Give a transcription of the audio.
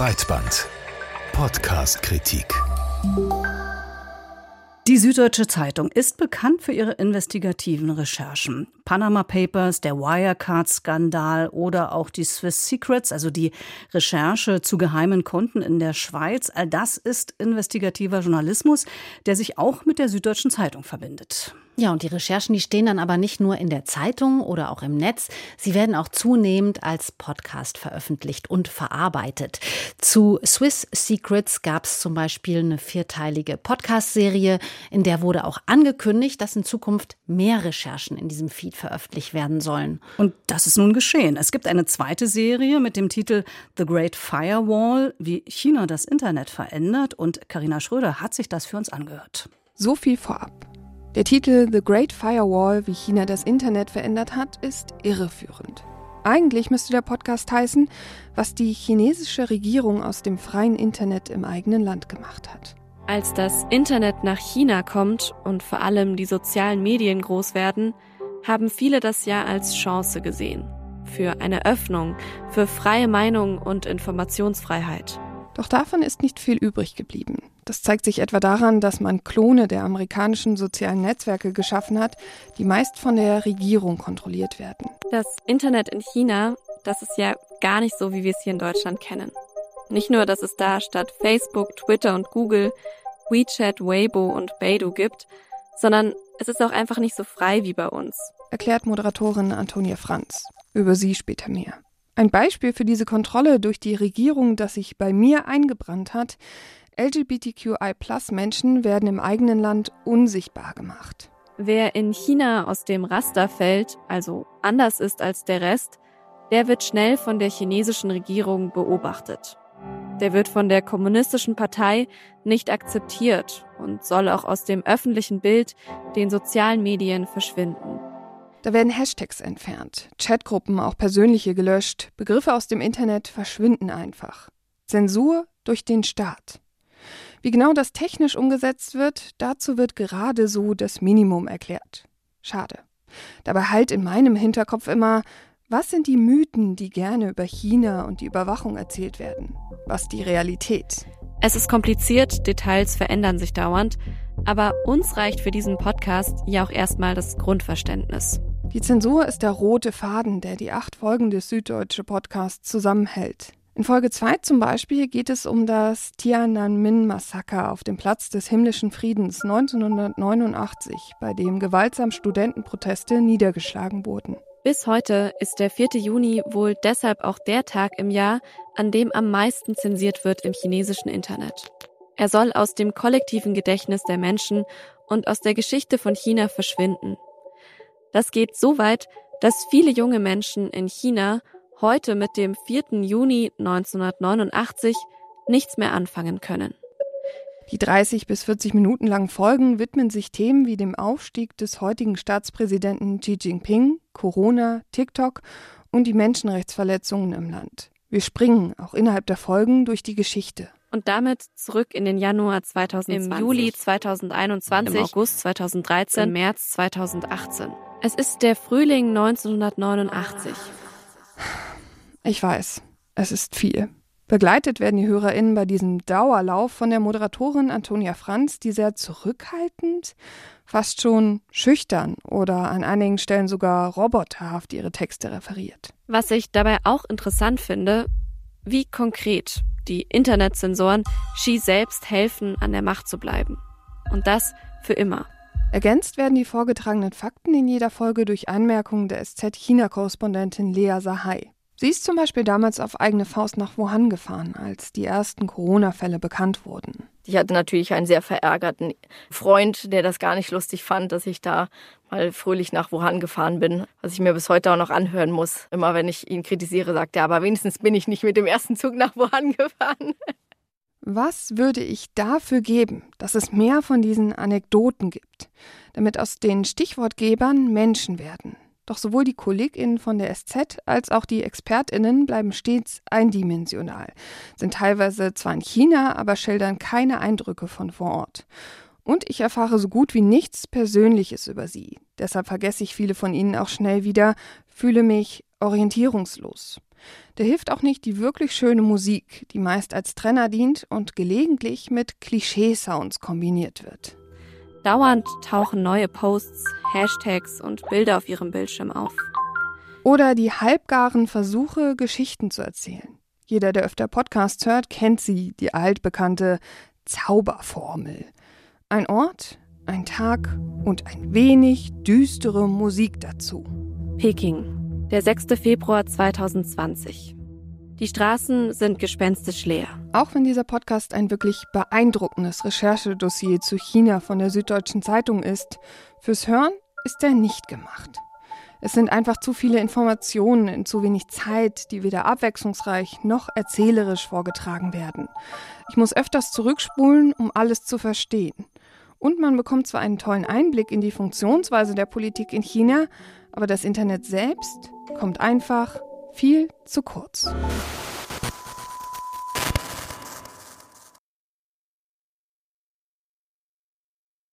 Breitband. Podcast-Kritik. Die Süddeutsche Zeitung ist bekannt für ihre investigativen Recherchen. Panama Papers, der Wirecard-Skandal oder auch die Swiss Secrets, also die Recherche zu geheimen Konten in der Schweiz, all das ist investigativer Journalismus, der sich auch mit der Süddeutschen Zeitung verbindet. Ja, und die Recherchen, die stehen dann aber nicht nur in der Zeitung oder auch im Netz, sie werden auch zunehmend als Podcast veröffentlicht und verarbeitet. Zu Swiss Secrets gab es zum Beispiel eine vierteilige Podcast-Serie, in der wurde auch angekündigt, dass in Zukunft mehr Recherchen in diesem Feed veröffentlicht werden sollen. Und das ist nun geschehen. Es gibt eine zweite Serie mit dem Titel The Great Firewall, wie China das Internet verändert. Und Karina Schröder hat sich das für uns angehört. So viel vorab. Der Titel The Great Firewall, wie China das Internet verändert hat, ist irreführend. Eigentlich müsste der Podcast heißen, was die chinesische Regierung aus dem freien Internet im eigenen Land gemacht hat. Als das Internet nach China kommt und vor allem die sozialen Medien groß werden, haben viele das ja als Chance gesehen. Für eine Öffnung, für freie Meinung und Informationsfreiheit. Doch davon ist nicht viel übrig geblieben. Das zeigt sich etwa daran, dass man Klone der amerikanischen sozialen Netzwerke geschaffen hat, die meist von der Regierung kontrolliert werden. Das Internet in China, das ist ja gar nicht so, wie wir es hier in Deutschland kennen. Nicht nur, dass es da statt Facebook, Twitter und Google WeChat, Weibo und Beidou gibt, sondern es ist auch einfach nicht so frei wie bei uns. Erklärt Moderatorin Antonia Franz. Über sie später mehr. Ein Beispiel für diese Kontrolle durch die Regierung, das sich bei mir eingebrannt hat, LGBTQI-Plus-Menschen werden im eigenen Land unsichtbar gemacht. Wer in China aus dem Raster fällt, also anders ist als der Rest, der wird schnell von der chinesischen Regierung beobachtet. Der wird von der kommunistischen Partei nicht akzeptiert und soll auch aus dem öffentlichen Bild, den sozialen Medien verschwinden. Da werden Hashtags entfernt, Chatgruppen, auch persönliche gelöscht, Begriffe aus dem Internet verschwinden einfach. Zensur durch den Staat. Wie genau das technisch umgesetzt wird, dazu wird gerade so das Minimum erklärt. Schade. Dabei halt in meinem Hinterkopf immer, was sind die Mythen, die gerne über China und die Überwachung erzählt werden? Was die Realität? Es ist kompliziert, Details verändern sich dauernd, aber uns reicht für diesen Podcast ja auch erstmal das Grundverständnis. Die Zensur ist der rote Faden, der die acht Folgen des Süddeutsche Podcasts zusammenhält. In Folge 2 zum Beispiel geht es um das Tiananmen-Massaker auf dem Platz des himmlischen Friedens 1989, bei dem gewaltsam Studentenproteste niedergeschlagen wurden. Bis heute ist der 4. Juni wohl deshalb auch der Tag im Jahr, an dem am meisten zensiert wird im chinesischen Internet. Er soll aus dem kollektiven Gedächtnis der Menschen und aus der Geschichte von China verschwinden. Das geht so weit, dass viele junge Menschen in China heute mit dem 4. Juni 1989 nichts mehr anfangen können. Die 30 bis 40 Minuten langen Folgen widmen sich Themen wie dem Aufstieg des heutigen Staatspräsidenten Xi Jinping, Corona, TikTok und die Menschenrechtsverletzungen im Land. Wir springen auch innerhalb der Folgen durch die Geschichte. Und damit zurück in den Januar 2020, im Juli 2021, im August 2013, im März 2018. Es ist der Frühling 1989. Ich weiß, es ist viel. Begleitet werden die HörerInnen bei diesem Dauerlauf von der Moderatorin Antonia Franz, die sehr zurückhaltend, fast schon schüchtern oder an einigen Stellen sogar roboterhaft ihre Texte referiert. Was ich dabei auch interessant finde, wie konkret die Internetsensoren Xi selbst helfen, an der Macht zu bleiben. Und das für immer. Ergänzt werden die vorgetragenen Fakten in jeder Folge durch Anmerkungen der SZ-China-Korrespondentin Lea Sahai. Sie ist zum Beispiel damals auf eigene Faust nach Wuhan gefahren, als die ersten Corona-Fälle bekannt wurden. Ich hatte natürlich einen sehr verärgerten Freund, der das gar nicht lustig fand, dass ich da mal fröhlich nach Wuhan gefahren bin, was ich mir bis heute auch noch anhören muss. Immer wenn ich ihn kritisiere, sagt er, aber wenigstens bin ich nicht mit dem ersten Zug nach Wuhan gefahren. Was würde ich dafür geben, dass es mehr von diesen Anekdoten gibt, damit aus den Stichwortgebern Menschen werden? Doch sowohl die KollegInnen von der SZ als auch die ExpertInnen bleiben stets eindimensional, sind teilweise zwar in China, aber schildern keine Eindrücke von vor Ort. Und ich erfahre so gut wie nichts Persönliches über sie. Deshalb vergesse ich viele von ihnen auch schnell wieder, fühle mich orientierungslos. Da hilft auch nicht die wirklich schöne Musik, die meist als Trenner dient und gelegentlich mit Klischee-Sounds kombiniert wird. Dauernd tauchen neue Posts, Hashtags und Bilder auf ihrem Bildschirm auf. Oder die halbgaren Versuche, Geschichten zu erzählen. Jeder, der öfter Podcasts hört, kennt sie, die altbekannte Zauberformel. Ein Ort, ein Tag und ein wenig düstere Musik dazu. Peking, der 6. Februar 2020. Die Straßen sind gespenstisch leer. Auch wenn dieser Podcast ein wirklich beeindruckendes Recherchedossier zu China von der Süddeutschen Zeitung ist, fürs Hören ist er nicht gemacht. Es sind einfach zu viele Informationen in zu wenig Zeit, die weder abwechslungsreich noch erzählerisch vorgetragen werden. Ich muss öfters zurückspulen, um alles zu verstehen. Und man bekommt zwar einen tollen Einblick in die Funktionsweise der Politik in China, aber das Internet selbst kommt einfach viel zu kurz.